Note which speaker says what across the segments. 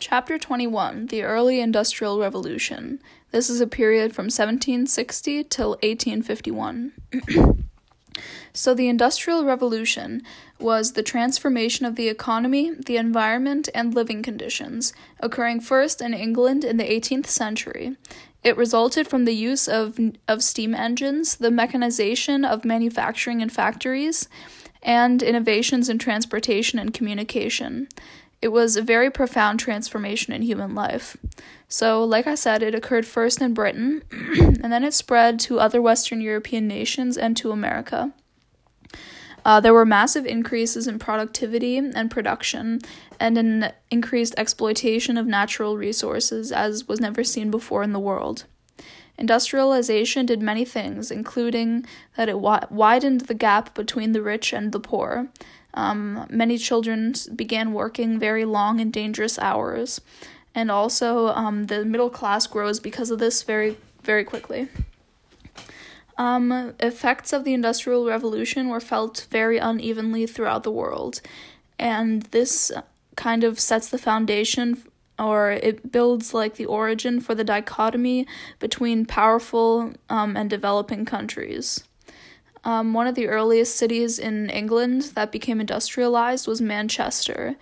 Speaker 1: Chapter 21 The Early Industrial Revolution. This is a period from 1760 till 1851. so, the Industrial Revolution was the transformation of the economy, the environment, and living conditions, occurring first in England in the 18th century. It resulted from the use of, of steam engines, the mechanization of manufacturing and factories, and innovations in transportation and communication. It was a very profound transformation in human life. So, like I said, it occurred first in Britain, and then it spread to other Western European nations and to America. Uh, there were massive increases in productivity and production, and an increased exploitation of natural resources as was never seen before in the world. Industrialization did many things, including that it wi- widened the gap between the rich and the poor, um, many children began working very long and dangerous hours, and also um, the middle class grows because of this very, very quickly. Um, effects of the Industrial Revolution were felt very unevenly throughout the world, and this kind of sets the foundation or it builds like the origin for the dichotomy between powerful um, and developing countries. Um, one of the earliest cities in England that became industrialized was Manchester.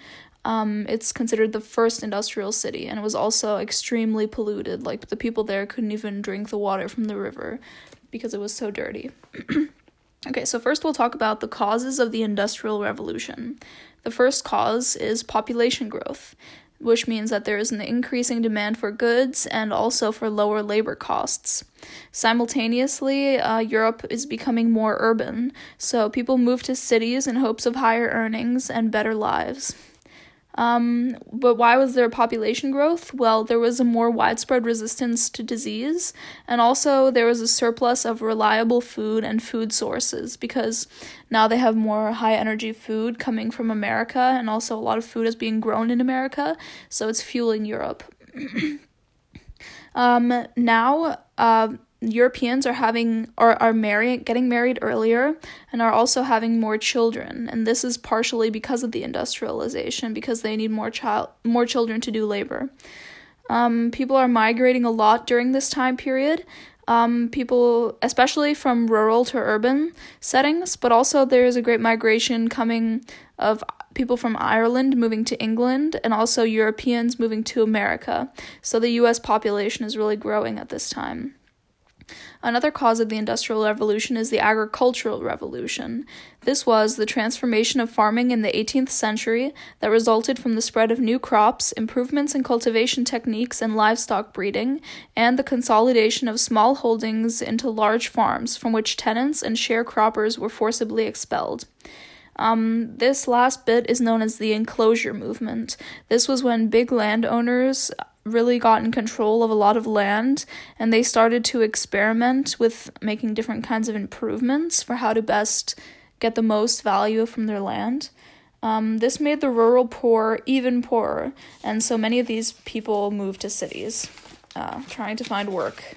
Speaker 1: Um, it's considered the first industrial city, and it was also extremely polluted. Like, the people there couldn't even drink the water from the river because it was so dirty. okay, so first we'll talk about the causes of the Industrial Revolution. The first cause is population growth which means that there is an increasing demand for goods and also for lower labor costs. Simultaneously, uh, Europe is becoming more urban, so people move to cities in hopes of higher earnings and better lives. Um, but why was there population growth? Well, there was a more widespread resistance to disease, and also there was a surplus of reliable food and food sources because now they have more high energy food coming from America, and also a lot of food is being grown in America, so it's fueling Europe. um, now, uh, Europeans are having or are marrying getting married earlier and are also having more children and this is partially because of the industrialization because they need more child more children to do labor. Um, people are migrating a lot during this time period. Um, people, especially from rural to urban settings, but also there's a great migration coming of people from Ireland moving to England and also Europeans moving to America. So the US population is really growing at this time. Another cause of the Industrial Revolution is the Agricultural Revolution. This was the transformation of farming in the 18th century that resulted from the spread of new crops, improvements in cultivation techniques and livestock breeding, and the consolidation of small holdings into large farms from which tenants and sharecroppers were forcibly expelled. Um, this last bit is known as the enclosure movement. This was when big landowners really got in control of a lot of land and they started to experiment with making different kinds of improvements for how to best get the most value from their land. Um, this made the rural poor even poorer, and so many of these people moved to cities, uh, trying to find work.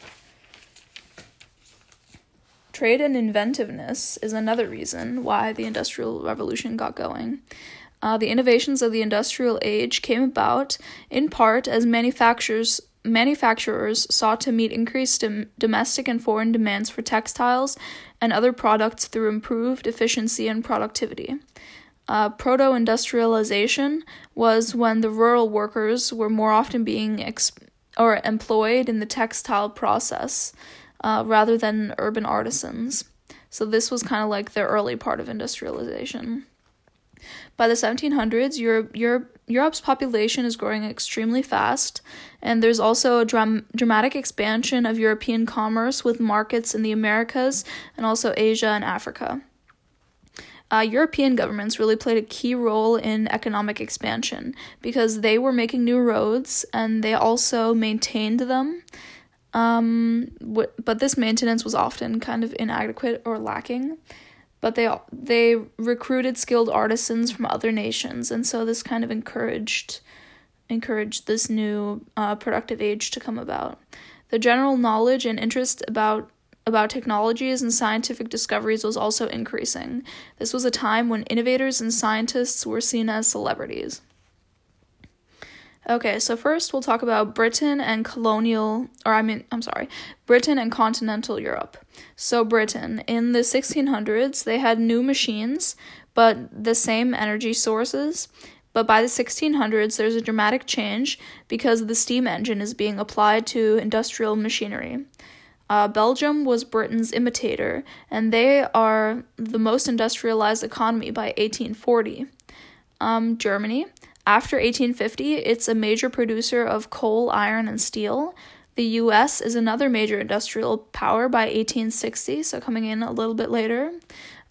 Speaker 1: Trade and inventiveness is another reason why the Industrial Revolution got going. Uh, the innovations of the industrial age came about in part as manufacturers manufacturers sought to meet increased dom- domestic and foreign demands for textiles and other products through improved efficiency and productivity. Uh, Proto industrialization was when the rural workers were more often being exp- or employed in the textile process uh, rather than urban artisans. So, this was kind of like the early part of industrialization. By the 1700s, Europe, Europe, Europe's population is growing extremely fast, and there's also a dram- dramatic expansion of European commerce with markets in the Americas and also Asia and Africa. Uh, European governments really played a key role in economic expansion because they were making new roads and they also maintained them. Um, w- but this maintenance was often kind of inadequate or lacking but they they recruited skilled artisans from other nations, and so this kind of encouraged encouraged this new uh, productive age to come about. The general knowledge and interest about about technologies and scientific discoveries was also increasing. This was a time when innovators and scientists were seen as celebrities. Okay, so first we'll talk about Britain and colonial, or I mean, I'm sorry, Britain and continental Europe. So, Britain, in the 1600s, they had new machines, but the same energy sources. But by the 1600s, there's a dramatic change because the steam engine is being applied to industrial machinery. Uh, Belgium was Britain's imitator, and they are the most industrialized economy by 1840. Um, Germany, after 1850, it's a major producer of coal, iron, and steel. The US is another major industrial power by 1860, so coming in a little bit later.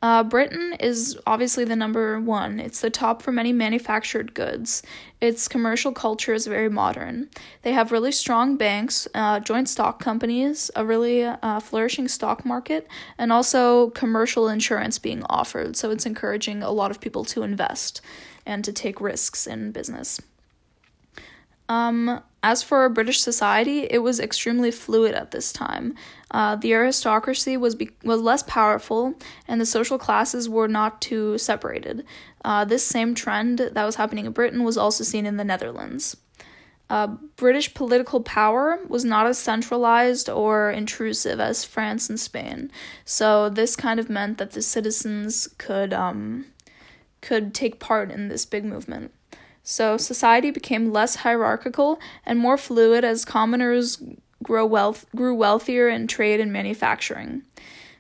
Speaker 1: Uh, Britain is obviously the number one. It's the top for many manufactured goods. Its commercial culture is very modern. They have really strong banks, uh, joint stock companies, a really uh, flourishing stock market, and also commercial insurance being offered. So it's encouraging a lot of people to invest and to take risks in business. Um, as for British society, it was extremely fluid at this time. Uh, the aristocracy was be- was less powerful, and the social classes were not too separated. Uh, this same trend that was happening in Britain was also seen in the Netherlands. Uh, British political power was not as centralized or intrusive as France and Spain, so this kind of meant that the citizens could um, could take part in this big movement. So society became less hierarchical and more fluid as commoners grow wealth, grew wealthier in trade and manufacturing.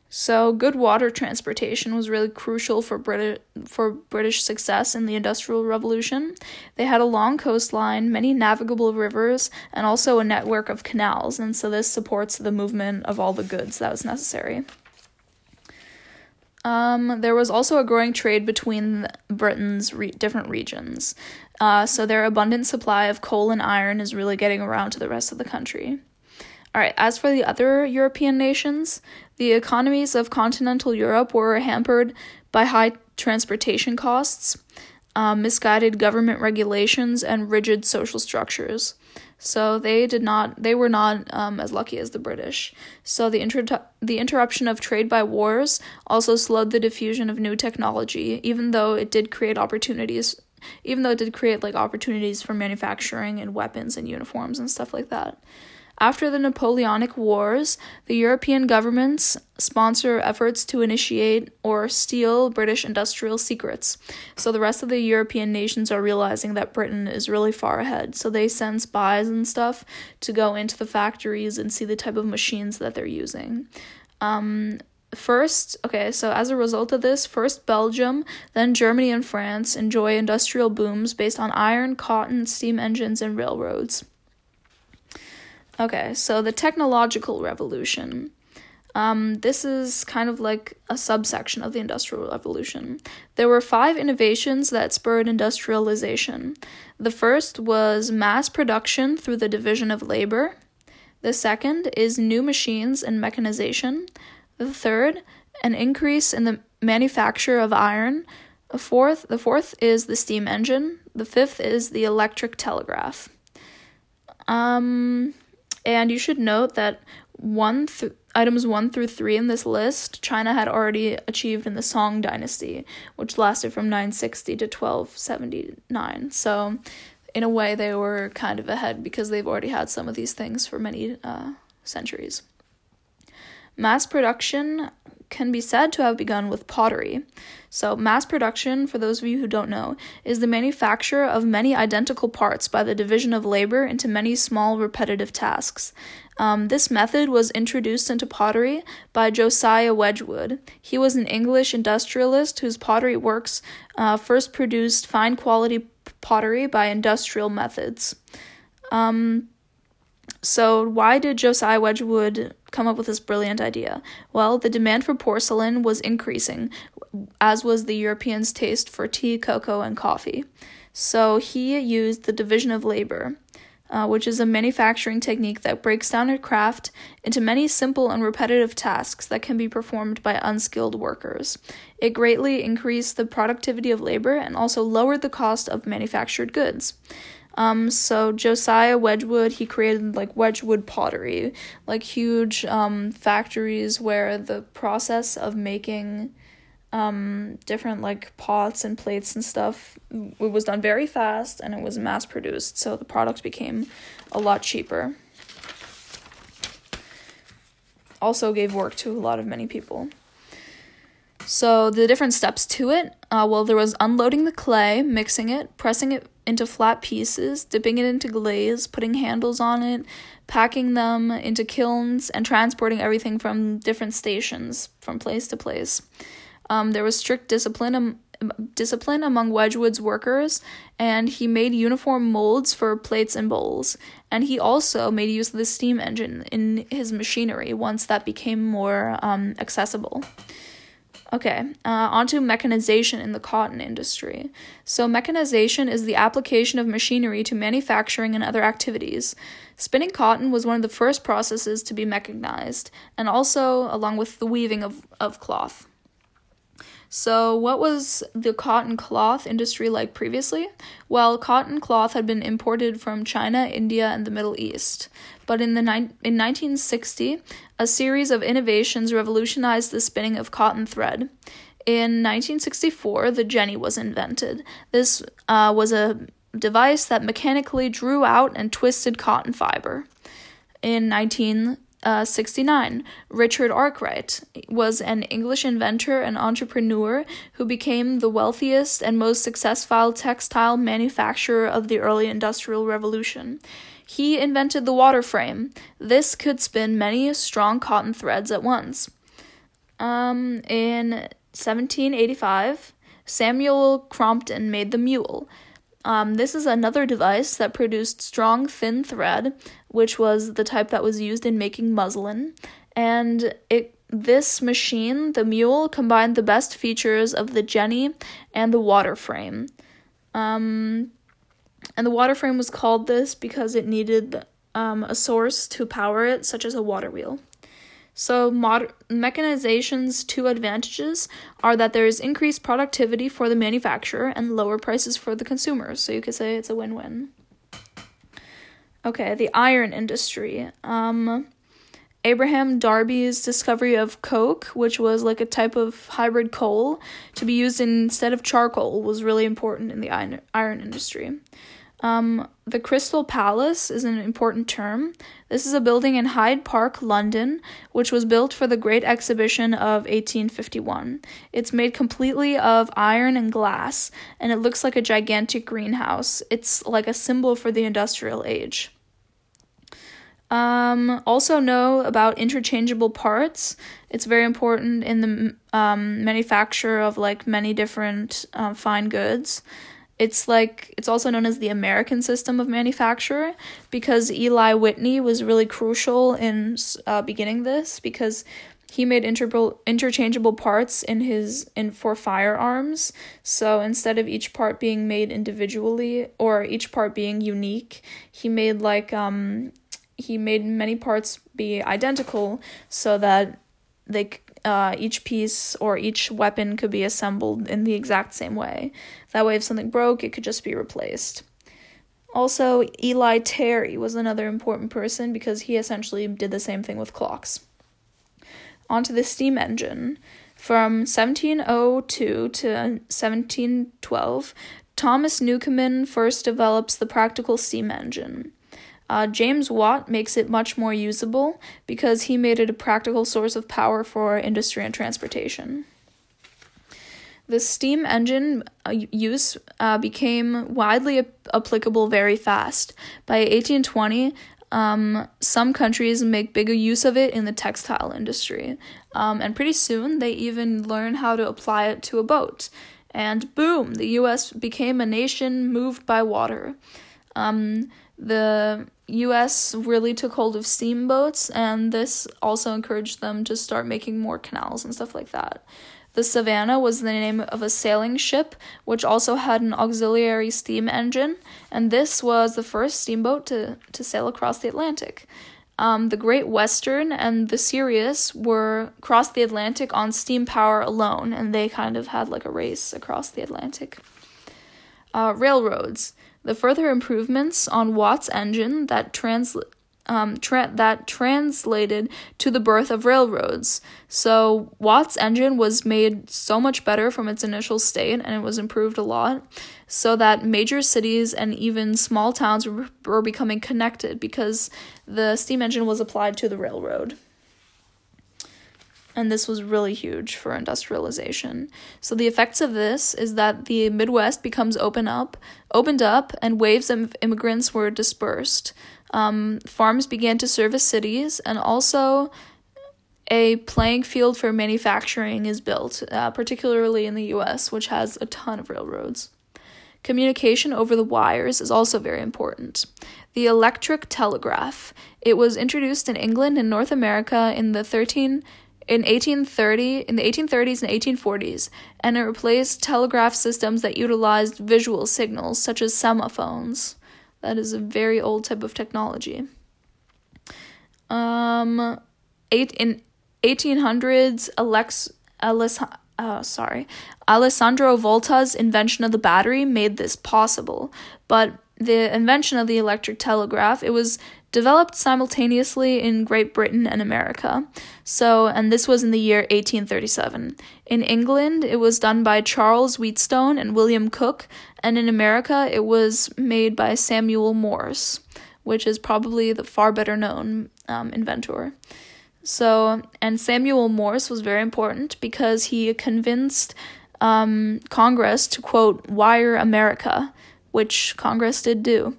Speaker 1: So good water transportation was really crucial for Brit- for British success in the Industrial Revolution. They had a long coastline, many navigable rivers, and also a network of canals, and so this supports the movement of all the goods that was necessary. Um, there was also a growing trade between Britain's re- different regions. Uh, so their abundant supply of coal and iron is really getting around to the rest of the country. All right, as for the other European nations, the economies of continental Europe were hampered by high transportation costs, um, misguided government regulations, and rigid social structures. So they did not, they were not um, as lucky as the British. So the inter- the interruption of trade by wars also slowed the diffusion of new technology, even though it did create opportunities even though it did create like opportunities for manufacturing and weapons and uniforms and stuff like that. After the Napoleonic Wars, the European governments sponsor efforts to initiate or steal British industrial secrets. So the rest of the European nations are realizing that Britain is really far ahead. So they send spies and stuff to go into the factories and see the type of machines that they're using. Um, First, okay, so as a result of this, first Belgium, then Germany and France enjoy industrial booms based on iron, cotton, steam engines, and railroads. Okay, so the technological revolution. Um, this is kind of like a subsection of the Industrial Revolution. There were five innovations that spurred industrialization. The first was mass production through the division of labor. The second is new machines and mechanization. The third, an increase in the manufacture of iron. The fourth, the fourth is the steam engine. The fifth is the electric telegraph. Um, and you should note that one th- items one through three in this list, China had already achieved in the Song Dynasty, which lasted from 960 to 1279. So, in a way, they were kind of ahead because they've already had some of these things for many uh, centuries. Mass production can be said to have begun with pottery. So, mass production, for those of you who don't know, is the manufacture of many identical parts by the division of labor into many small repetitive tasks. Um, this method was introduced into pottery by Josiah Wedgwood. He was an English industrialist whose pottery works uh, first produced fine quality pottery by industrial methods. Um, so, why did Josiah Wedgwood come up with this brilliant idea? Well, the demand for porcelain was increasing, as was the Europeans' taste for tea, cocoa, and coffee. So, he used the division of labor, uh, which is a manufacturing technique that breaks down a craft into many simple and repetitive tasks that can be performed by unskilled workers. It greatly increased the productivity of labor and also lowered the cost of manufactured goods. Um, so Josiah Wedgwood, he created like Wedgwood pottery, like huge um, factories where the process of making um, different like pots and plates and stuff. It was done very fast and it was mass produced, so the product became a lot cheaper. Also gave work to a lot of many people. So the different steps to it, uh, well, there was unloading the clay, mixing it, pressing it into flat pieces, dipping it into glaze, putting handles on it, packing them into kilns, and transporting everything from different stations from place to place. Um, there was strict discipline discipline among Wedgwood's workers, and he made uniform molds for plates and bowls. And he also made use of the steam engine in his machinery once that became more um, accessible. Okay, uh, onto mechanization in the cotton industry. So, mechanization is the application of machinery to manufacturing and other activities. Spinning cotton was one of the first processes to be mechanized, and also along with the weaving of, of cloth. So, what was the cotton cloth industry like previously? Well, cotton cloth had been imported from China, India, and the Middle East. But in the ni- in 1960, a series of innovations revolutionized the spinning of cotton thread. In 1964, the jenny was invented. This uh, was a device that mechanically drew out and twisted cotton fiber. In 1969, Richard Arkwright was an English inventor and entrepreneur who became the wealthiest and most successful textile manufacturer of the early Industrial Revolution. He invented the water frame. This could spin many strong cotton threads at once. Um, in 1785, Samuel Crompton made the mule. Um, this is another device that produced strong, thin thread, which was the type that was used in making muslin. And it this machine, the mule, combined the best features of the jenny and the water frame. Um, and the water frame was called this because it needed um, a source to power it, such as a water wheel. So, mod- mechanization's two advantages are that there is increased productivity for the manufacturer and lower prices for the consumer. So, you could say it's a win win. Okay, the iron industry. Um, Abraham Darby's discovery of coke, which was like a type of hybrid coal to be used instead of charcoal, was really important in the iron, iron industry. Um, the Crystal Palace is an important term. This is a building in Hyde Park, London, which was built for the Great Exhibition of 1851. It's made completely of iron and glass, and it looks like a gigantic greenhouse. It's like a symbol for the industrial age. Um, also know about interchangeable parts. It's very important in the um, manufacture of like many different um, fine goods. It's like it's also known as the American system of manufacture because Eli Whitney was really crucial in uh, beginning this because he made inter- interchangeable parts in his in for firearms. So instead of each part being made individually or each part being unique, he made like um he made many parts be identical so that they uh, each piece or each weapon could be assembled in the exact same way. That way, if something broke, it could just be replaced. Also, Eli Terry was another important person because he essentially did the same thing with clocks. Onto the steam engine. From 1702 to 1712, Thomas Newcomen first develops the practical steam engine. Uh, James Watt makes it much more usable because he made it a practical source of power for industry and transportation. The steam engine uh, use uh, became widely ap- applicable very fast. By 1820, um, some countries make bigger use of it in the textile industry. Um, and pretty soon, they even learn how to apply it to a boat. And boom, the US became a nation moved by water. Um, the US really took hold of steamboats, and this also encouraged them to start making more canals and stuff like that. The Savannah was the name of a sailing ship, which also had an auxiliary steam engine, and this was the first steamboat to, to sail across the Atlantic. Um, the Great Western and the Sirius were crossed the Atlantic on steam power alone, and they kind of had like a race across the Atlantic. Uh, railroads. The further improvements on Watt's engine that trans- um, tra- that translated to the birth of railroads. So Watt's engine was made so much better from its initial state, and it was improved a lot, so that major cities and even small towns were, were becoming connected because the steam engine was applied to the railroad and this was really huge for industrialization. So the effects of this is that the Midwest becomes open up, opened up, and waves of immigrants were dispersed. Um, farms began to service cities, and also a playing field for manufacturing is built, uh, particularly in the U.S., which has a ton of railroads. Communication over the wires is also very important. The electric telegraph. It was introduced in England and North America in the 13 in 1830 in the 1830s and 1840s and it replaced telegraph systems that utilized visual signals such as semaphores. That is a very old type of technology. Um eight in 1800s alex Alice, uh, sorry alessandro volta's invention of the battery made this possible. But the invention of the electric telegraph it was developed simultaneously in Great Britain and America. So, and this was in the year 1837. In England, it was done by Charles Wheatstone and William Cooke, and in America, it was made by Samuel Morse, which is probably the far better known um, inventor. So, and Samuel Morse was very important because he convinced um, Congress to quote, wire America, which Congress did do.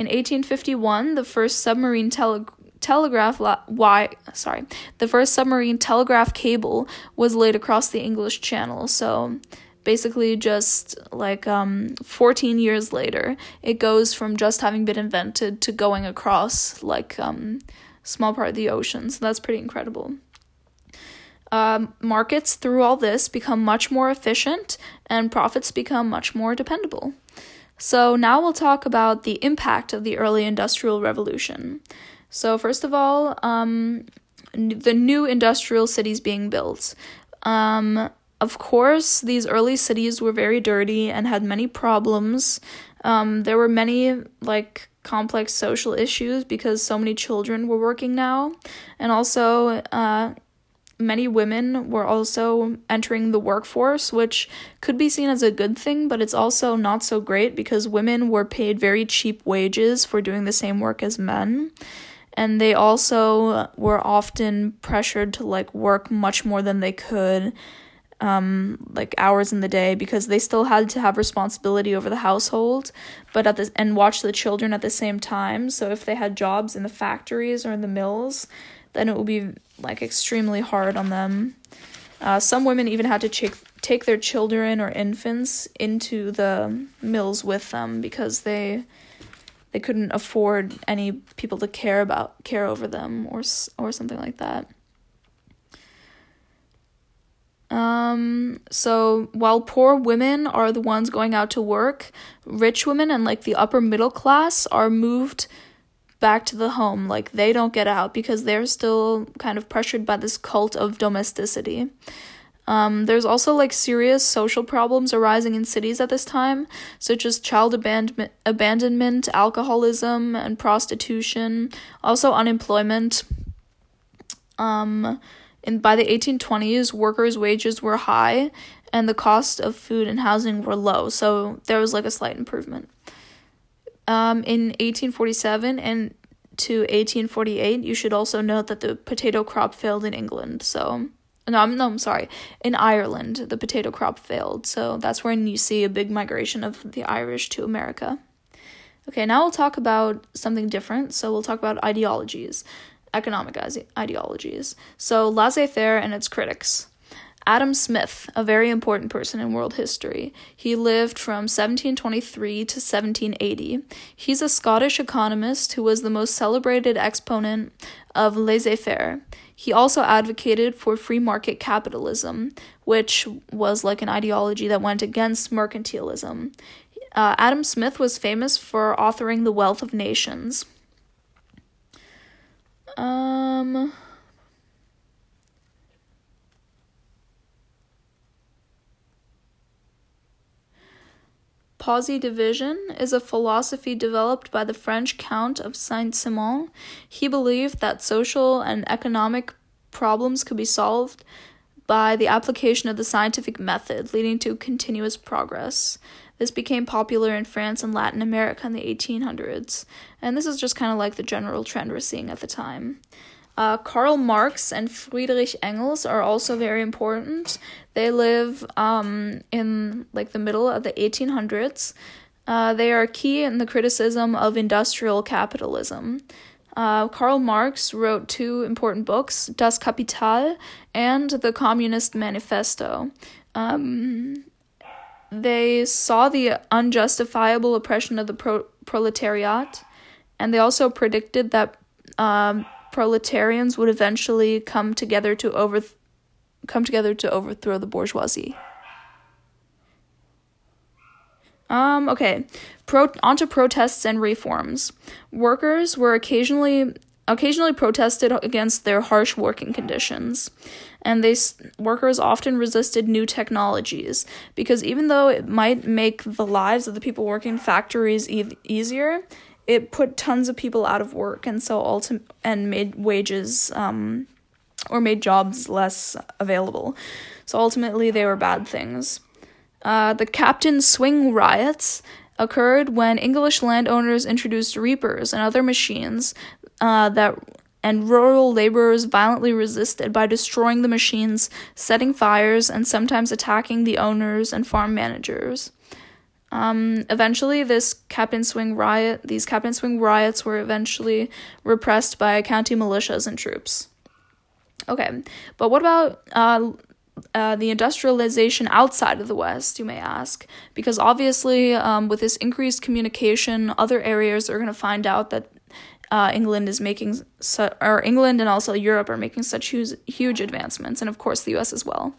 Speaker 1: In 1851, the first submarine tele- telegraph la- why sorry, the first submarine telegraph cable was laid across the English Channel. So basically just like um 14 years later, it goes from just having been invented to going across like um small part of the ocean. So that's pretty incredible. Um, markets through all this become much more efficient and profits become much more dependable. So, now we'll talk about the impact of the early industrial revolution. So, first of all, um, the new industrial cities being built. Um, of course, these early cities were very dirty and had many problems. Um, there were many, like, complex social issues because so many children were working now. And also, uh, many women were also entering the workforce, which could be seen as a good thing, but it's also not so great because women were paid very cheap wages for doing the same work as men. And they also were often pressured to like work much more than they could, um, like hours in the day, because they still had to have responsibility over the household, but at the and watch the children at the same time. So if they had jobs in the factories or in the mills, then it will be like extremely hard on them. Uh, some women even had to take take their children or infants into the mills with them because they they couldn't afford any people to care about care over them or or something like that. Um, so while poor women are the ones going out to work, rich women and like the upper middle class are moved back to the home. Like they don't get out because they're still kind of pressured by this cult of domesticity. Um, there's also like serious social problems arising in cities at this time, such as child abandonment, abandonment, alcoholism, and prostitution. Also unemployment. Um, and by the 1820s, workers' wages were high, and the cost of food and housing were low. So there was like a slight improvement um, in 1847 and to 1848. You should also note that the potato crop failed in England. So, no, I'm, no, I'm sorry. In Ireland, the potato crop failed. So that's when you see a big migration of the Irish to America. Okay, now we'll talk about something different. So we'll talk about ideologies, economic ideologies. So laissez faire and its critics. Adam Smith, a very important person in world history. He lived from 1723 to 1780. He's a Scottish economist who was the most celebrated exponent of laissez faire. He also advocated for free market capitalism, which was like an ideology that went against mercantilism. Uh, Adam Smith was famous for authoring The Wealth of Nations. Um. Positivism is a philosophy developed by the French Count of Saint Simon. He believed that social and economic problems could be solved by the application of the scientific method, leading to continuous progress. This became popular in France and Latin America in the 1800s, and this is just kind of like the general trend we're seeing at the time. Uh, Karl Marx and Friedrich Engels are also very important. They live um, in like the middle of the 1800s. Uh, they are key in the criticism of industrial capitalism. Uh, Karl Marx wrote two important books, Das Kapital and The Communist Manifesto. Um, they saw the unjustifiable oppression of the pro- proletariat, and they also predicted that um, proletarians would eventually come together to over come together to overthrow the bourgeoisie. Um, okay. Pro- onto protests and reforms. Workers were occasionally occasionally protested against their harsh working conditions, and they workers often resisted new technologies because even though it might make the lives of the people working factories e- easier, it put tons of people out of work and so ultim- and made wages um, or made jobs less available. So ultimately, they were bad things. Uh, the Captain Swing riots occurred when English landowners introduced reapers and other machines uh, that and rural laborers violently resisted by destroying the machines, setting fires, and sometimes attacking the owners and farm managers. Um, eventually, this Captain Swing riot, these Captain Swing riots were eventually repressed by county militias and troops. Okay, but what about uh, uh, the industrialization outside of the West, you may ask, because obviously, um, with this increased communication, other areas are going to find out that uh, England is making, su- or England and also Europe are making such huge, huge advancements, and of course the U.S. as well.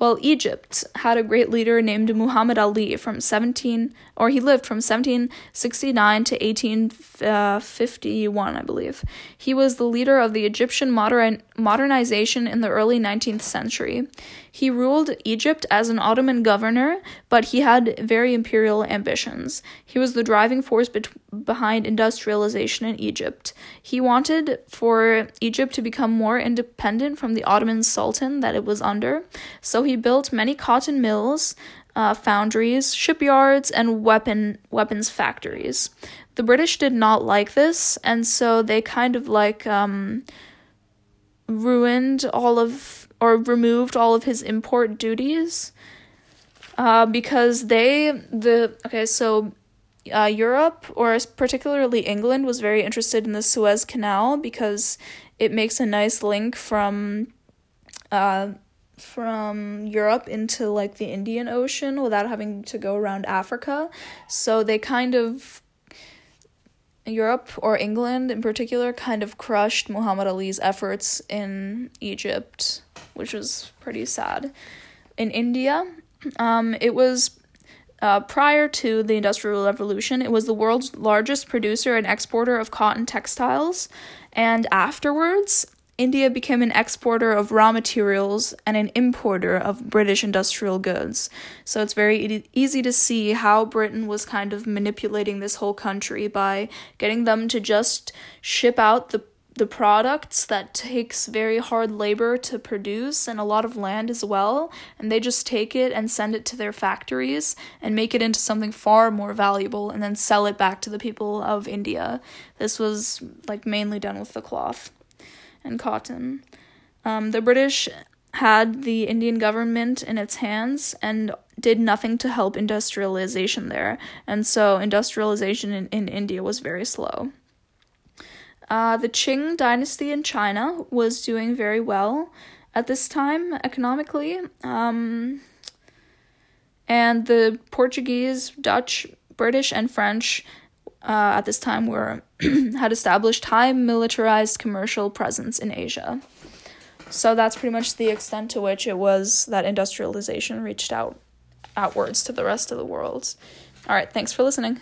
Speaker 1: Well, Egypt had a great leader named Muhammad Ali from 17, or he lived from 1769 to 1851, I believe. He was the leader of the Egyptian modern, modernization in the early 19th century. He ruled Egypt as an Ottoman governor, but he had very imperial ambitions. He was the driving force be- behind industrialization in Egypt. He wanted for Egypt to become more independent from the Ottoman Sultan that it was under, so he built many cotton mills, uh, foundries, shipyards, and weapon weapons factories. The British did not like this, and so they kind of like um, ruined all of or removed all of his import duties uh, because they the okay so uh, Europe or particularly England was very interested in the Suez Canal because it makes a nice link from uh, from Europe into like the Indian Ocean without having to go around Africa. So they kind of Europe or England in particular kind of crushed Muhammad Ali's efforts in Egypt, which was pretty sad. In India, um, it was uh, prior to the Industrial Revolution, it was the world's largest producer and exporter of cotton textiles, and afterwards, India became an exporter of raw materials and an importer of British industrial goods. So it's very e- easy to see how Britain was kind of manipulating this whole country by getting them to just ship out the the products that takes very hard labor to produce and a lot of land as well and they just take it and send it to their factories and make it into something far more valuable and then sell it back to the people of India. This was like mainly done with the cloth and cotton. Um, the British had the Indian government in its hands and did nothing to help industrialization there, and so industrialization in, in India was very slow. Uh, the Qing dynasty in China was doing very well at this time economically, um, and the Portuguese, Dutch, British, and French uh, at this time were had established high militarized commercial presence in Asia. So that's pretty much the extent to which it was that industrialization reached out outwards to the rest of the world. All right, thanks for listening.